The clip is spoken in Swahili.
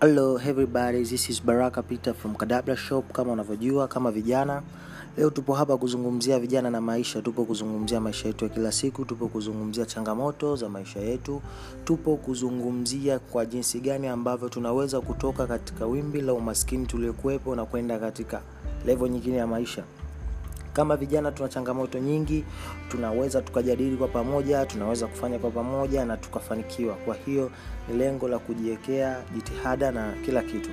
Hello everybody, this is Baraka Peter from Kadabla Shop. Kama unavyojua, kama vijana, leo tupo hapa kuzungumzia vijana na maisha. Tupo kuzungumzia maisha yetu ya kila siku, tupo kuzungumzia changamoto za maisha yetu, tupo kuzungumzia kwa jinsi gani ambavyo tunaweza kutoka katika wimbi la umaskini tuliokuwepo na kwenda katika level nyingine ya maisha. Kama vijana tuna changamoto nyingi, tunaweza tukajadili kwa pamoja, tunaweza kufanya kwa pamoja na tukafanikiwa. Kwa hiyo ni lengo la kujiwekea jitihada na kila kitu.